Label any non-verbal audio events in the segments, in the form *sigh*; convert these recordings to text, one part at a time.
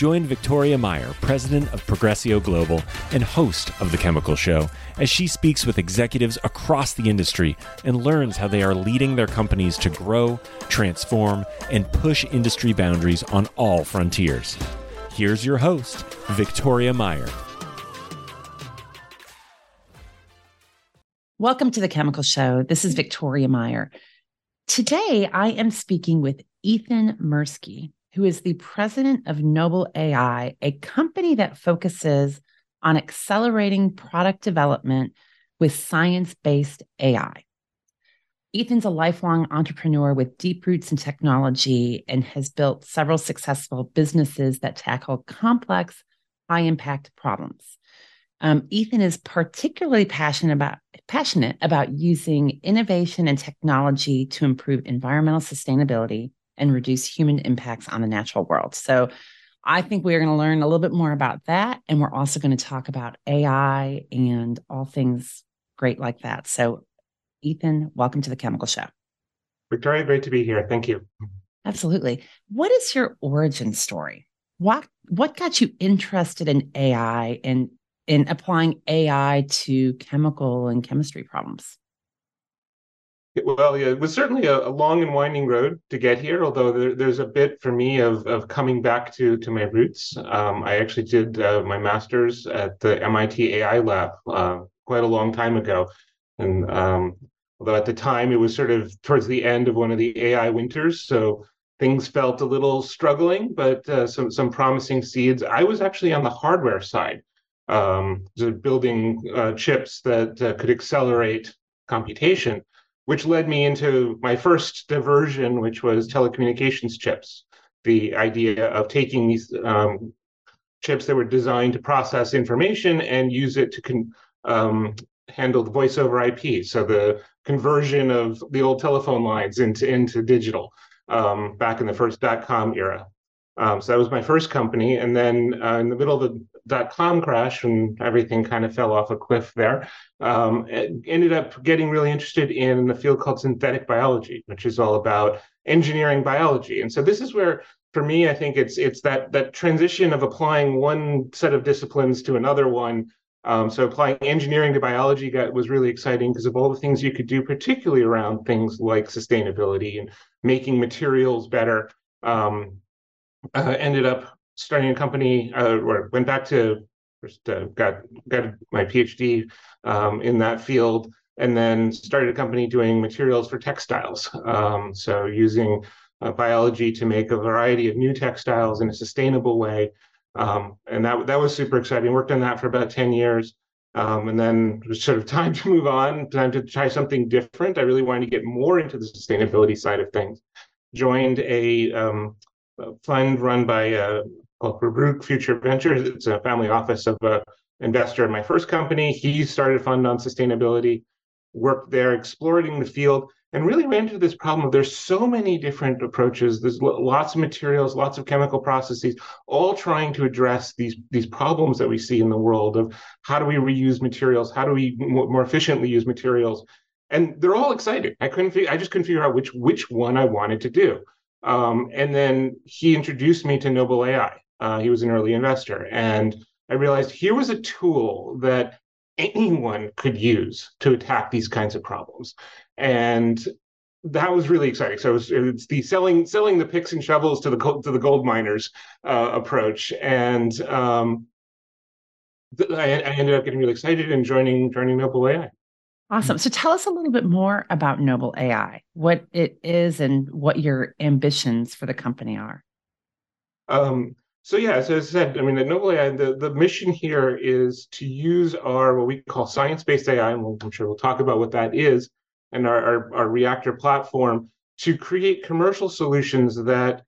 Join Victoria Meyer, president of Progressio Global and host of The Chemical Show, as she speaks with executives across the industry and learns how they are leading their companies to grow, transform, and push industry boundaries on all frontiers. Here's your host, Victoria Meyer. Welcome to The Chemical Show. This is Victoria Meyer. Today, I am speaking with Ethan Mirsky who is the president of Noble AI, a company that focuses on accelerating product development with science based AI. Ethan's a lifelong entrepreneur with deep roots in technology and has built several successful businesses that tackle complex, high impact problems. Um, Ethan is particularly passionate about passionate about using innovation and technology to improve environmental sustainability and reduce human impacts on the natural world. So I think we're going to learn a little bit more about that. And we're also going to talk about AI and all things great like that. So, Ethan, welcome to the Chemical Show. Victoria, great to be here. Thank you. Absolutely. What is your origin story? What what got you interested in AI and in applying AI to chemical and chemistry problems? Well, yeah, it was certainly a, a, long and winding road to get here. Although there, there's a bit for me of of coming back to to my roots. Um, I actually did uh, my master's at the MIT AI lab uh, quite a long time ago, and um, although at the time it was sort of towards the end of one of the AI winters, so things felt a little struggling, but uh, some some promising seeds. I was actually on the hardware side, um, building uh, chips that uh, could accelerate computation which led me into my first diversion, which was telecommunications chips. The idea of taking these um, chips that were designed to process information and use it to con- um, handle the voice over IP. So the conversion of the old telephone lines into into digital um, back in the first dot com era. Um, so that was my first company. And then uh, in the middle of the dot com crash, and everything kind of fell off a cliff there, um, ended up getting really interested in a field called synthetic biology, which is all about engineering biology. And so this is where, for me, I think it's it's that that transition of applying one set of disciplines to another one. Um, so applying engineering to biology got was really exciting because of all the things you could do, particularly around things like sustainability and making materials better. Um, uh, ended up starting a company uh, or went back to first uh, got got my PhD um, in that field and then started a company doing materials for textiles. Um, so using uh, biology to make a variety of new textiles in a sustainable way. Um, and that that was super exciting. Worked on that for about 10 years. Um, and then it was sort of time to move on, time to try something different. I really wanted to get more into the sustainability side of things. Joined a um, fund run by uh, called Baruch Future Ventures. It's a family office of an investor in my first company. He started a fund on sustainability, worked there, exploring the field, and really ran into this problem of there's so many different approaches. There's lots of materials, lots of chemical processes, all trying to address these these problems that we see in the world of how do we reuse materials, how do we more efficiently use materials, and they're all exciting. I couldn't, I just couldn't figure out which which one I wanted to do. Um, and then he introduced me to Noble AI. Uh, he was an early investor. And I realized here was a tool that anyone could use to attack these kinds of problems. And that was really exciting. So it's, it's the selling selling the picks and shovels to the to the gold miners uh, approach, and um, th- I, I, ended up getting really excited and joining joining Noble AI. Awesome. So tell us a little bit more about Noble AI, what it is, and what your ambitions for the company are. Um, so yeah, so as I said, I mean, at Noble the, the mission here is to use our what we call science-based AI, and we'll, I'm sure we'll talk about what that is, and our, our, our reactor platform to create commercial solutions that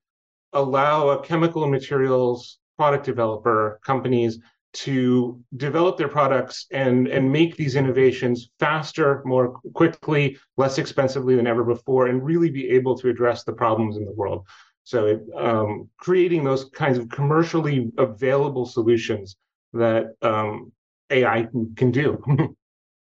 allow a chemical and materials product developer companies to develop their products and and make these innovations faster, more quickly, less expensively than ever before, and really be able to address the problems in the world. So um, creating those kinds of commercially available solutions that um, AI can, can do. *laughs*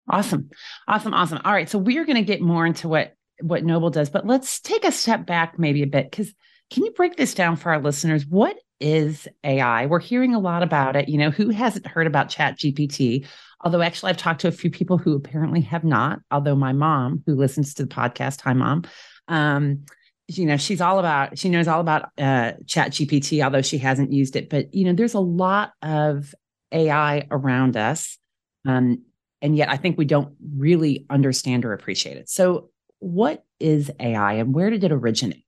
awesome, awesome, awesome. All right, so we are going to get more into what what Noble does, but let's take a step back maybe a bit because can you break this down for our listeners? What is AI? We're hearing a lot about it. You know, who hasn't heard about Chat GPT? Although actually, I've talked to a few people who apparently have not. Although my mom, who listens to the podcast, hi mom, um, you know, she's all about. She knows all about uh, Chat GPT, although she hasn't used it. But you know, there's a lot of AI around us, um, and yet I think we don't really understand or appreciate it. So, what is AI, and where did it originate?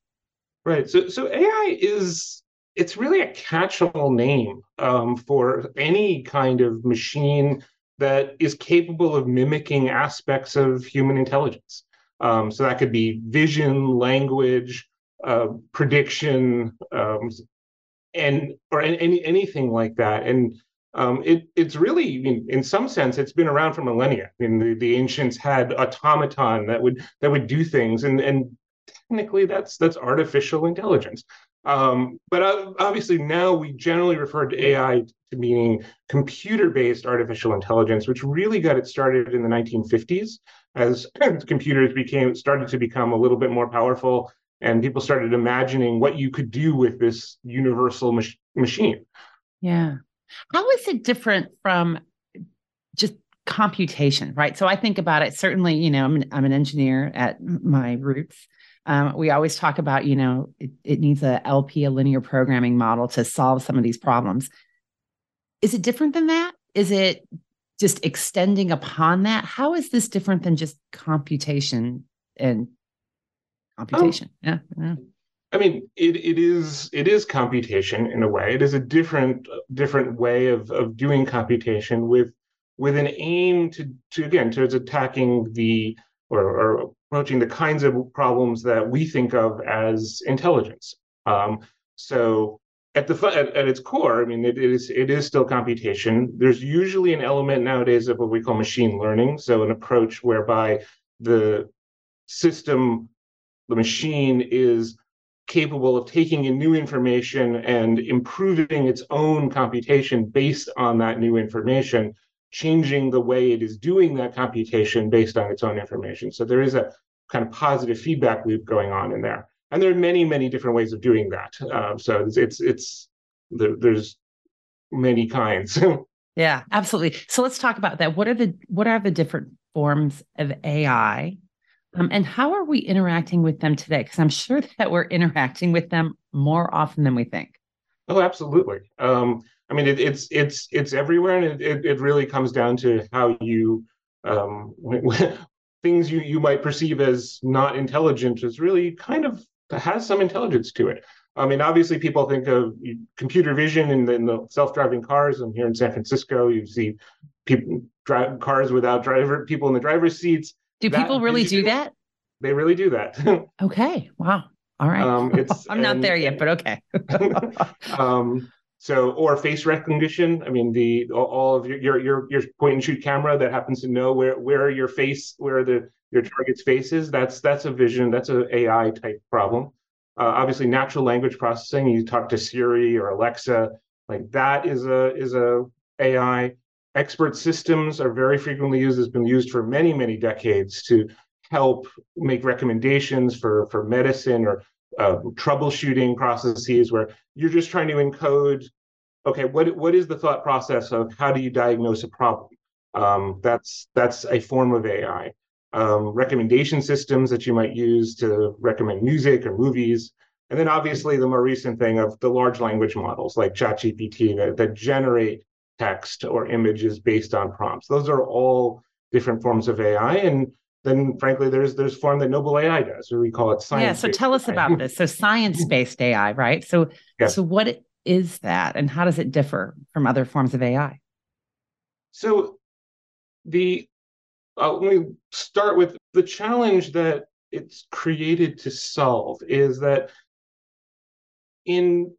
Right. So, so AI is it's really a catch-all name um, for any kind of machine that is capable of mimicking aspects of human intelligence. Um, so that could be vision, language, uh, prediction, um, and or any anything like that. And um, it, it's really, in, in, some sense, it's been around for millennia. I mean, the, the ancients had automaton that would that would do things, and and technically that's that's artificial intelligence. Um, but obviously now we generally refer to AI to meaning computer-based artificial intelligence, which really got it started in the 1950s as *clears throat* computers became started to become a little bit more powerful, and people started imagining what you could do with this universal mach- machine. Yeah, how is it different from just computation, right? So I think about it. Certainly, you know, I'm an, I'm an engineer at my roots. Um, we always talk about, you know, it, it needs a LP, a linear programming model to solve some of these problems. Is it different than that? Is it just extending upon that? How is this different than just computation and computation? Oh. Yeah, yeah. I mean, it, it is it is computation in a way. It is a different different way of, of doing computation with with an aim to to again towards attacking the or, or approaching the kinds of problems that we think of as intelligence. Um, so at the at, at, its core, I mean, it, it is it is still computation. There's usually an element nowadays of what we call machine learning, so an approach whereby the system, the machine is capable of taking in new information and improving its own computation based on that new information changing the way it is doing that computation based on its own information. So there is a kind of positive feedback loop going on in there. And there are many, many different ways of doing that. Um, so it's, it's, it's there, there's many kinds. *laughs* yeah, absolutely. So let's talk about that. What are the, what are the different forms of AI um, and how are we interacting with them today? Because I'm sure that we're interacting with them more often than we think. Oh, absolutely. Um, I mean, it, it's it's it's everywhere, and it, it really comes down to how you um, *laughs* things you you might perceive as not intelligent is really kind of has some intelligence to it. I mean, obviously, people think of computer vision in the, in the self-driving cars. And here in San Francisco, you see people drive cars without driver people in the driver's seats. Do that people really do that? They really do that. *laughs* okay. Wow. All right. Um, it's, *laughs* I'm not there yet, but okay. *laughs* um, so, or face recognition. I mean, the all of your your your, point and shoot camera that happens to know where where your face, where the your target's face is. That's that's a vision. That's an AI type problem. Uh, obviously, natural language processing. You talk to Siri or Alexa, like that is a is a AI. Expert systems are very frequently used. Has been used for many many decades to help make recommendations for for medicine or uh, troubleshooting processes where you're just trying to encode okay what what is the thought process of how do you diagnose a problem? Um, that's that's a form of ai um, recommendation systems that you might use to recommend music or movies. And then obviously the more recent thing of the large language models like ChatGPT that, that generate text or images based on prompts. Those are all different forms of ai and then frankly there's there's form that noble ai does or we call it science yeah so tell us AI. about this so *laughs* science-based ai right so yeah. so what is that and how does it differ from other forms of ai so the uh, let me start with the challenge that it's created to solve is that in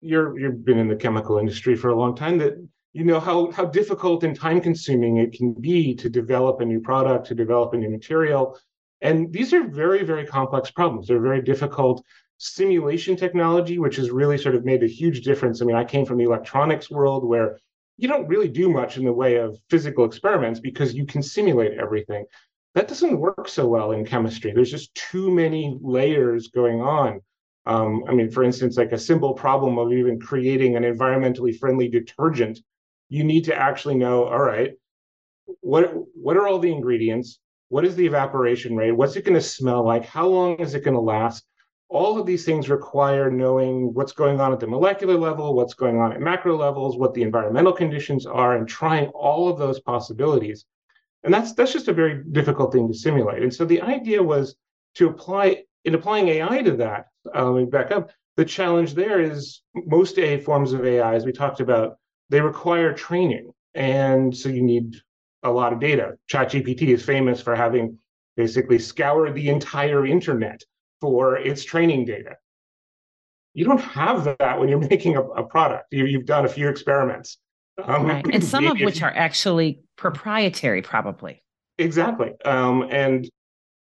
you're you've been in the chemical industry for a long time that you know how how difficult and time consuming it can be to develop a new product, to develop a new material. And these are very, very complex problems. They're very difficult. Simulation technology, which has really sort of made a huge difference. I mean, I came from the electronics world where you don't really do much in the way of physical experiments because you can simulate everything. That doesn't work so well in chemistry. There's just too many layers going on. Um, I mean, for instance, like a simple problem of even creating an environmentally friendly detergent, you need to actually know, all right, what what are all the ingredients? What is the evaporation rate? What's it going to smell like? How long is it going to last? all of these things require knowing what's going on at the molecular level, what's going on at macro levels, what the environmental conditions are, and trying all of those possibilities. And that's that's just a very difficult thing to simulate. And so the idea was to apply in applying AI to that. Me back up. The challenge there is most a forms of AI, as we talked about, they require training, and so you need a lot of data. ChatGPT is famous for having basically scoured the entire internet for its training data. You don't have that when you're *laughs* making a, a product. You, have done a few experiments. Um, right. And some of which are actually proprietary, probably. Exactly. Um, and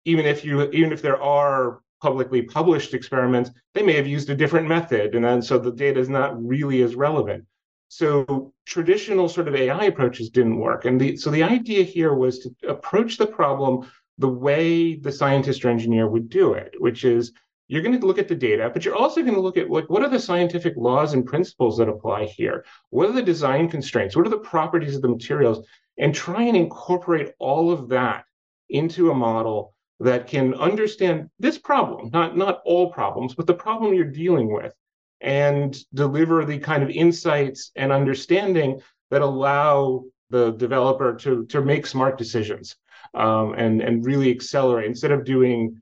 even if you even if there are publicly published experiments, they may have used a different method, and then so the data is not really as relevant. So traditional sort of AI approaches didn't work, and the, so the idea here was to approach the problem the way the scientist or engineer would do it, which is you're going to look at the data, but you're also going to look at like what are the scientific laws and principles that apply here? What are the design constraints? What are the properties of the materials? And try and incorporate all of that into a model that can understand this problem, not, not all problems, but the problem you're dealing with, and deliver the kind of insights and understanding that allow the developer to, to make smart decisions um, and and really accelerate. Instead of doing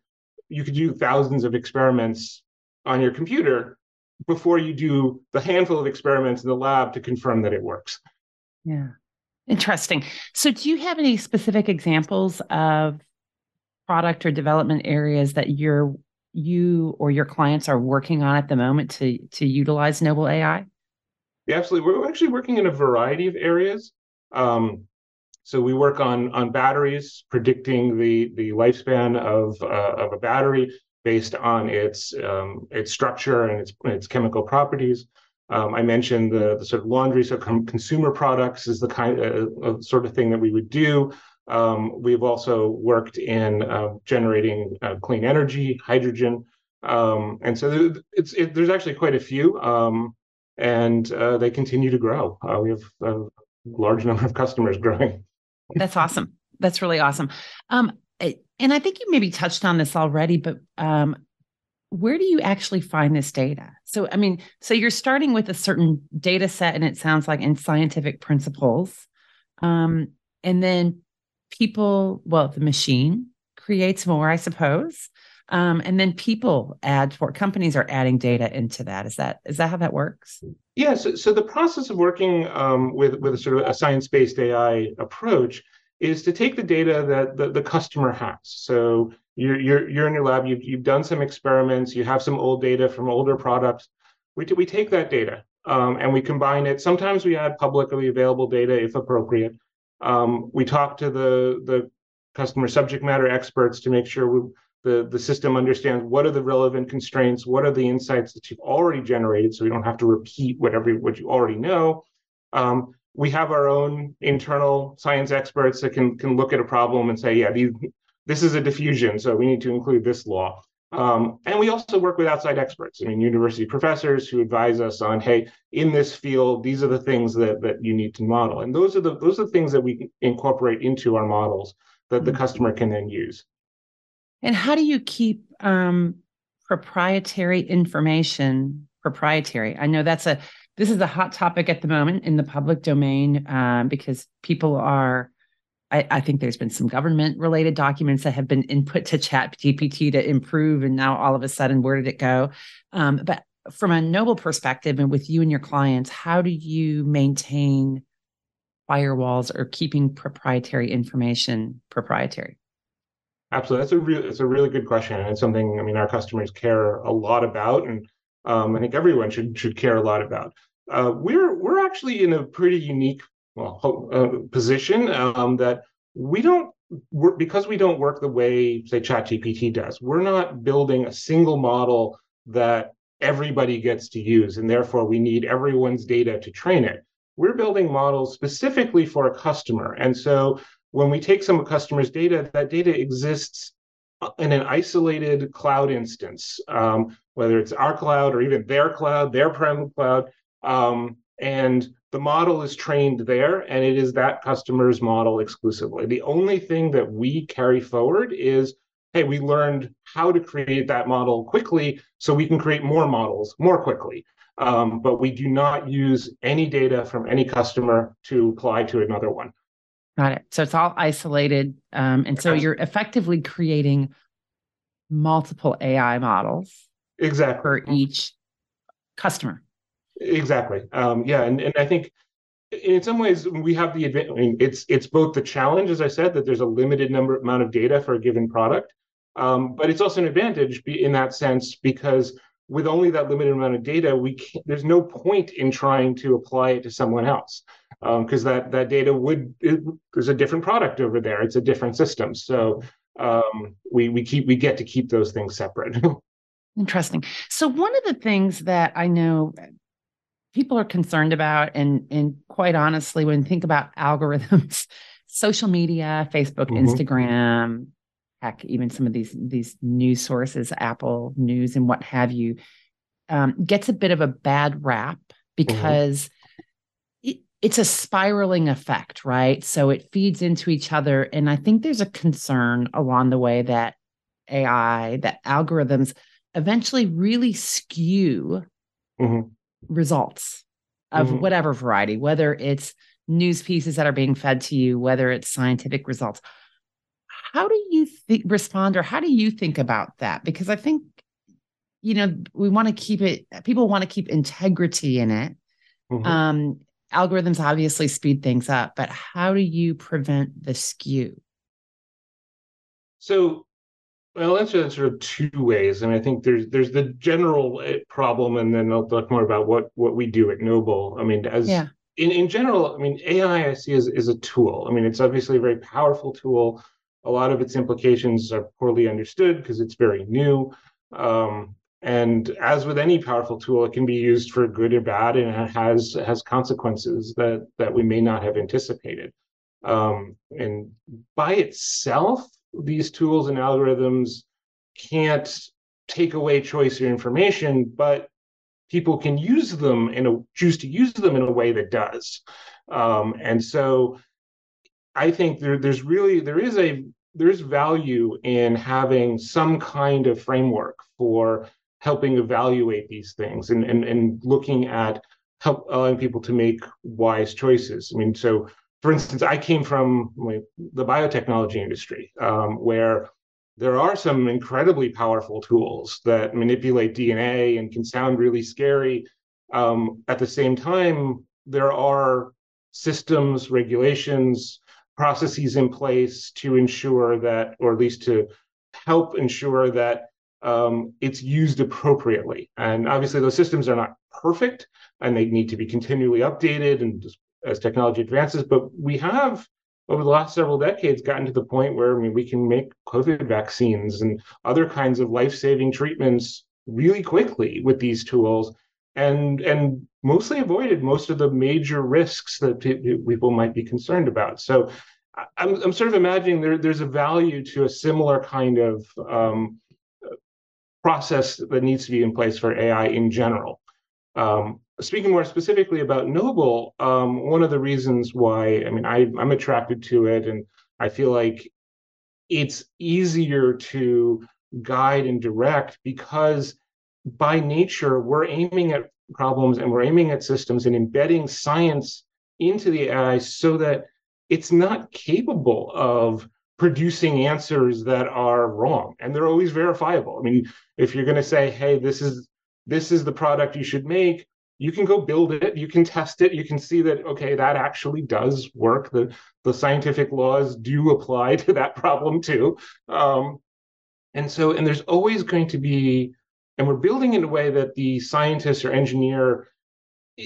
you could do thousands of experiments on your computer before you do the handful of experiments in the lab to confirm that it works. Yeah. Interesting. So do you have any specific examples of product or development areas that you're you or your clients are working on at the moment to to utilize noble ai yeah, absolutely we're actually working in a variety of areas um, so we work on on batteries, predicting the the lifespan of uh, of a battery based on its um, its structure and its its chemical properties. Um, I mentioned the, the sort of laundry, so com- consumer products is the kind of uh, sort of thing that we would do. Um, we've also worked in uh, generating uh, clean energy, hydrogen, um, and so it's it, there's actually quite a few, um, and uh, they continue to grow. Uh, we have a large number of customers *laughs* growing. That's awesome. That's really awesome. Um, and I think you maybe touched on this already, but um, where do you actually find this data? So, I mean, so you're starting with a certain data set, and it sounds like in scientific principles. Um, and then people, well, the machine creates more, I suppose. Um, and then people add for companies are adding data into that. Is that is that how that works? Yeah. So, so the process of working um, with with a sort of a science based AI approach is to take the data that the, the customer has. So you're, you're you're in your lab. You've you've done some experiments. You have some old data from older products. We we take that data um, and we combine it. Sometimes we add publicly available data if appropriate. Um, we talk to the the customer subject matter experts to make sure we the, the system understands what are the relevant constraints, what are the insights that you've already generated, so we don't have to repeat whatever what you already know. Um, we have our own internal science experts that can can look at a problem and say, yeah, these, this is a diffusion, so we need to include this law. Um, and we also work with outside experts. I mean, university professors who advise us on, hey, in this field, these are the things that that you need to model, and those are the those are the things that we incorporate into our models that the mm-hmm. customer can then use. And how do you keep um, proprietary information proprietary? I know that's a this is a hot topic at the moment in the public domain um, because people are. I, I, think there's been some government related documents that have been input to Chat GPT to improve, and now all of a sudden, where did it go? Um, but from a noble perspective, and with you and your clients, how do you maintain firewalls or keeping proprietary information proprietary? Absolutely, that's a really it's a really good question, and it's something I mean our customers care a lot about, and um, I think everyone should should care a lot about. uh, we're we're actually in a pretty unique well, uh, position um, that we don't work because we don't work the way say ChatGPT does. We're not building a single model that everybody gets to use, and therefore we need everyone's data to train it. We're building models specifically for a customer, and so when we take some customer's data, that data exists in an isolated cloud instance, um, whether it's our cloud or even their cloud, their private cloud. Um, and the model is trained there, and it is that customer's model exclusively. The only thing that we carry forward is hey, we learned how to create that model quickly so we can create more models more quickly. Um, but we do not use any data from any customer to apply to another one. Got it. So it's all isolated. Um, and so you're effectively creating multiple AI models exactly for each customer. Exactly. Um, yeah, and, and I think in some ways we have the advantage. I mean, it's it's both the challenge, as I said, that there's a limited number amount of data for a given product, um, but it's also an advantage in that sense because with only that limited amount of data, we can't, there's no point in trying to apply it to someone else because um, that that data would it, there's a different product over there. It's a different system, so um, we we keep we get to keep those things separate. *laughs* Interesting. So one of the things that I know people are concerned about, and and quite honestly, when think about *laughs* algorithms, social media, Facebook, mm-hmm. Instagram, heck, even some of these these news sources, Apple News, and what have you, um, gets a bit of a bad rap mm-hmm. because. Mm-hmm it's a spiraling effect, right? So it feeds into each other. And I think there's a concern along the way that AI, that algorithms eventually really skew mm-hmm. Results of mm-hmm. whatever variety, whether it's news pieces that are being fed to you, whether it's scientific results. How do you think respond or how do you think about that? Because I think, you know, we want to keep it, people want to keep integrity in it. Mm-hmm. Um, algorithms obviously speed things up, but how do you prevent the skew? So I'll answer that sort of two ways, and I think there's there's the general eh, problem, and then I'll talk more about what what we do at Noble. I mean, as yeah. in in general, I mean, AI I see as is a tool. I mean, it's obviously a very powerful tool. A lot of its implications are poorly understood because it's very new. Um, and as with any powerful tool, it can be used for good or bad, and it has has consequences that that we may not have anticipated. Um, and by itself, these tools and algorithms can't take away choice or information, but people can use them in a choose to use them in a way that does. Um, and so, I think there, there's really there is a there's value in having some kind of framework for helping evaluate these things and, and, and looking at help allowing people to make wise choices. I mean, so for instance, I came from the biotechnology industry um, where there are some incredibly powerful tools that manipulate DNA and can sound really scary. Um, at the same time, there are systems, regulations, processes in place to ensure that, or at least to help ensure that um, it's used appropriately. And obviously, those systems are not perfect and they need to be continually updated and as technology advances. But we have, over the last several decades, gotten to the point where I mean, we can make COVID vaccines and other kinds of life saving treatments really quickly with these tools. And, and mostly avoided most of the major risks that people might be concerned about. So I'm, I'm sort of imagining there, there's a value to a similar kind of um, process that needs to be in place for AI in general. Um, speaking more specifically about Noble, um, one of the reasons why I mean I, I'm attracted to it, and I feel like it's easier to guide and direct because by nature we're aiming at problems and we're aiming at systems and embedding science into the AI so that it's not capable of producing answers that are wrong and they're always verifiable. I mean if you're going to say hey this is this is the product you should make you can go build it you can test it you can see that okay that actually does work the the scientific laws do apply to that problem too um, and so and there's always going to be and we're building in a way that the scientist or engineer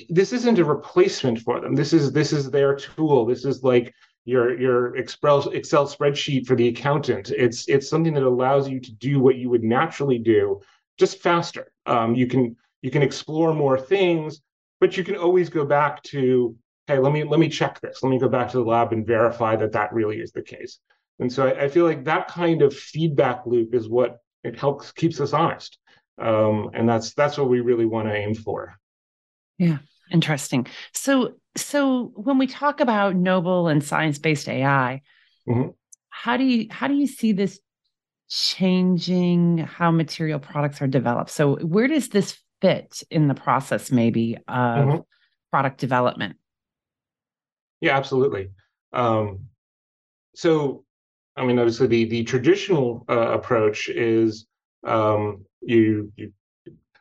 this isn't a replacement for them. This is this is their tool. This is like your your Excel spreadsheet for the accountant. It's it's something that allows you to do what you would naturally do, just faster. Um, you can you can explore more things, but you can always go back to hey, let me let me check this. Let me go back to the lab and verify that that really is the case. And so I, I feel like that kind of feedback loop is what it helps keeps us honest, um, and that's that's what we really want to aim for. Yeah, interesting. So so when we talk about noble and science-based AI, mm-hmm. how do you how do you see this changing how material products are developed? So where does this fit in the process maybe of mm-hmm. product development? Yeah, absolutely. Um, so, I mean, obviously, the the traditional uh, approach is um, you you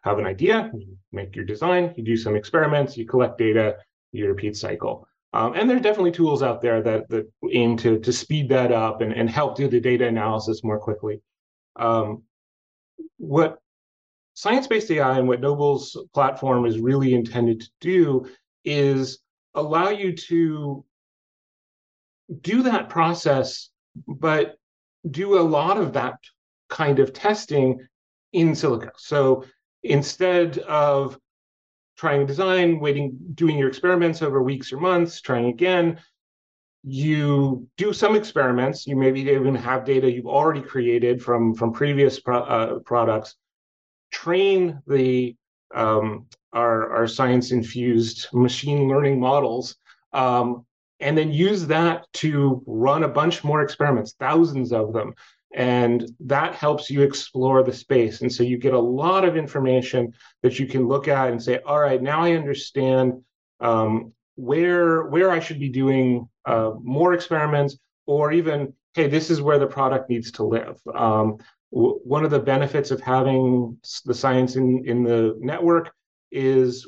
have an idea, you make your design, you do some experiments, you collect data, you repeat cycle. Um, and there are definitely tools out there that that aim to to speed that up and, and help do the data analysis more quickly. Um, what science-based AI and what Noble's platform is really intended to do is allow you to do that process, but do a lot of that kind of testing in silico. So instead of trying design, waiting, doing your experiments over weeks or months, trying again, you do some experiments. You maybe even have data you've already created from from previous pro, uh, products. Train the um, our our science infused machine learning models, um, and then use that to run a bunch more experiments, thousands of them, and that helps you explore the space. And so you get a lot of information that you can look at and say all right now i understand um, where where i should be doing uh, more experiments or even hey this is where the product needs to live. Um, w- one of the benefits of having the science in in the network is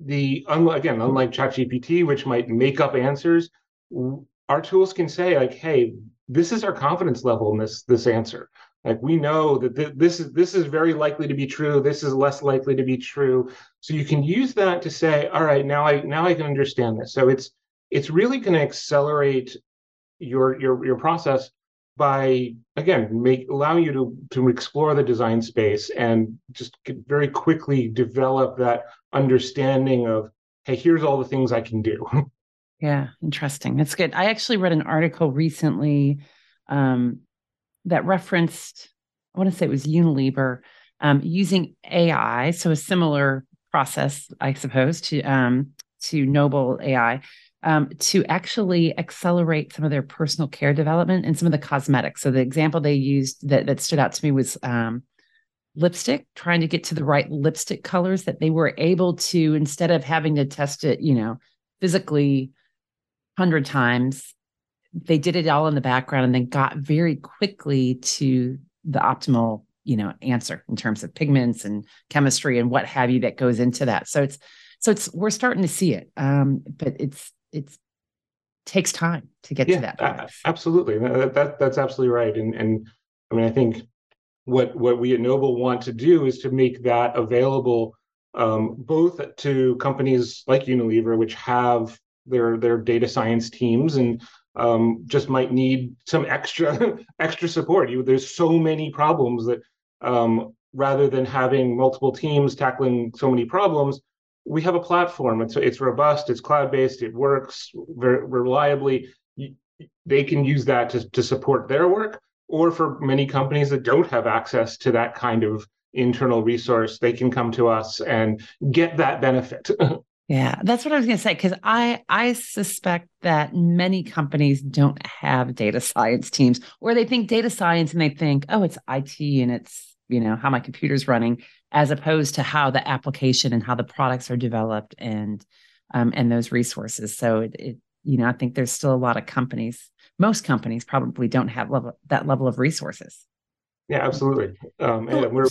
the again unlike ChatGPT, which might make up answers, our tools can say like, hey, this is our confidence level in this this answer. Like we know that th- this is this is very likely to be true. This is less likely to be true. So you can use that to say all right now i now i can understand this. So it's it's really going to accelerate your your your process by again make allowing you to to explore the design space and just very quickly develop that understanding of hey here's all the things i can do *laughs* Yeah, interesting. That's good. I actually read an article recently um, that referenced, I want to say it was Unilever, um, using AI, so a similar process, I suppose, to um, to Noble AI, um, to actually accelerate some of their personal care development and some of the cosmetics. So the example they used that that stood out to me was um, lipstick, trying to get to the right lipstick colors that they were able to instead of having to test it, you know, physically hundred times. They did it all in the background and then got very quickly to the optimal, you know, answer in terms of pigments and chemistry and what have you that goes into that. So it's so it's we're starting to see it, um, but it's it's takes time to get yeah, to that. Uh, absolutely, that, that that's absolutely right. And and I mean, I think what what we at Noble want to do is to make that available um, both to companies like Unilever, which have their their data science teams and um, just might need some extra *laughs* extra support. You, there's so many problems that um, rather than having multiple teams tackling so many problems, we have a platform. It's it's robust, it's cloud based, it works very reliably. They can use that to to support their work, or for many companies that don't have access to that kind of internal resource, they can come to us and get that benefit. *laughs* Yeah, that's what I was going to say because I I suspect that many companies don't have data science teams, or they think data science and they think, oh, it's IT and it's you know how my computer's running, as opposed to how the application and how the products are developed and um, and those resources. So it, it you know I think there's still a lot of companies, most companies probably don't have level that level of resources. Yeah, absolutely. Um, and we're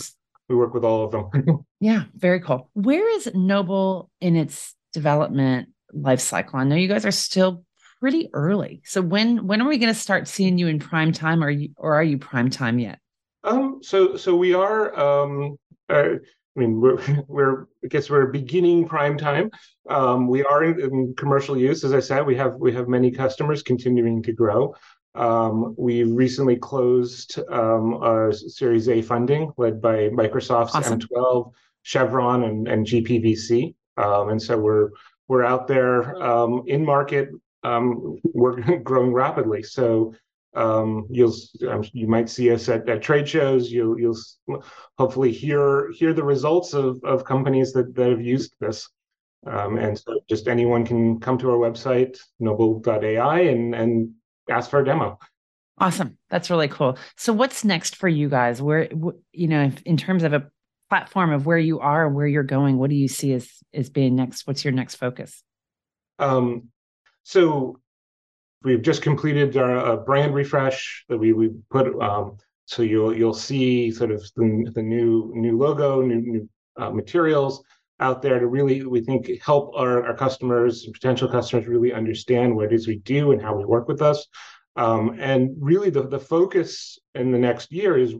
we work with all of them. *laughs* yeah, very cool. Where is Noble in its development life cycle? I know you guys are still pretty early. So when when are we going to start seeing you in prime time? Or are you or are you prime time yet? Um, so so we are um, uh, I mean, we're, *laughs* we're I guess we're beginning prime time. Um, we are in, in, commercial use, as I said. We have we have many customers continuing to grow. Um, we recently closed um, a Series A funding led by Microsoft's awesome. M12, Chevron, and, and GPVC. Um, and so we're we're out there um, in market. Um, we're *laughs* growing rapidly. So um, you'll you might see us at, at trade shows. You'll you'll hopefully hear hear the results of of companies that that have used this. Um, and so just anyone can come to our website noble.ai and and ask for a demo. Awesome. That's really cool. So what's next for you guys? Where you know in terms of a platform of where you are where you're going, what do you see as as being next? What's your next focus? Um, so we've just completed our brand refresh that we we put. Um, so you'll you'll see sort of the, the new new logo, new new uh, materials out there to really we think help our, our customers and potential customers really understand what it is we do and how we work with us. Um, and really the the focus in the next year is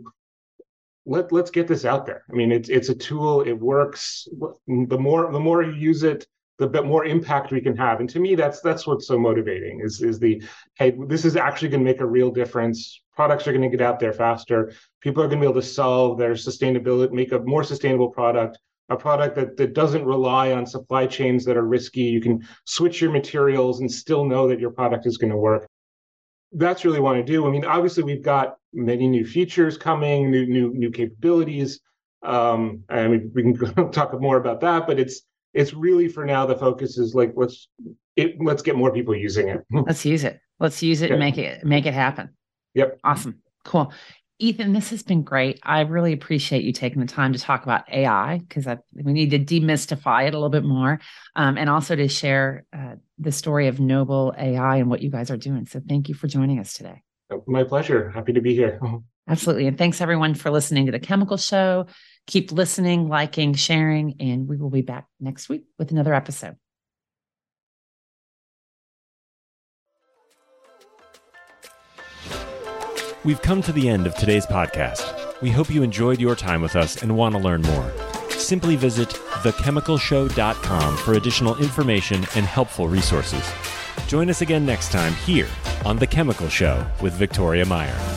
let let's get this out there. I mean, it's it's a tool. It works. The more the more you use it, the bit more impact we can have. And to me, that's that's what's so motivating is is the hey, this is actually going to make a real difference. Products are going to get out there faster. People are going to be able to solve their sustainability, make a more sustainable product, a product that that doesn't rely on supply chains that are risky. You can switch your materials and still know that your product is going to work. That's really want to do. I mean, obviously, we've got many new features coming, new new new capabilities. Um, and we, we can *laughs* talk more about that, but it's it's really for now the focus is like let's it let's get more people using it. *laughs* Let's use it. Let's use it yeah. and make it make it happen. Yep. Awesome. Cool. Ethan this has been great. I really appreciate you taking the time to talk about ai because we need to demystify it a little bit more um, and also to share uh, the story of noble ai and what you guys are doing. So thank you for joining us today. My pleasure. Happy to be here *laughs* absolutely and thanks everyone for listening to the chemical show Keep listening, liking, sharing, and we will be back next week with another episode. We've come to the end of today's podcast. We hope you enjoyed your time with us and want to learn more. Simply visit thechemicalshow.com for additional information and helpful resources. Join us again next time here on The Chemical Show with Victoria Meyer.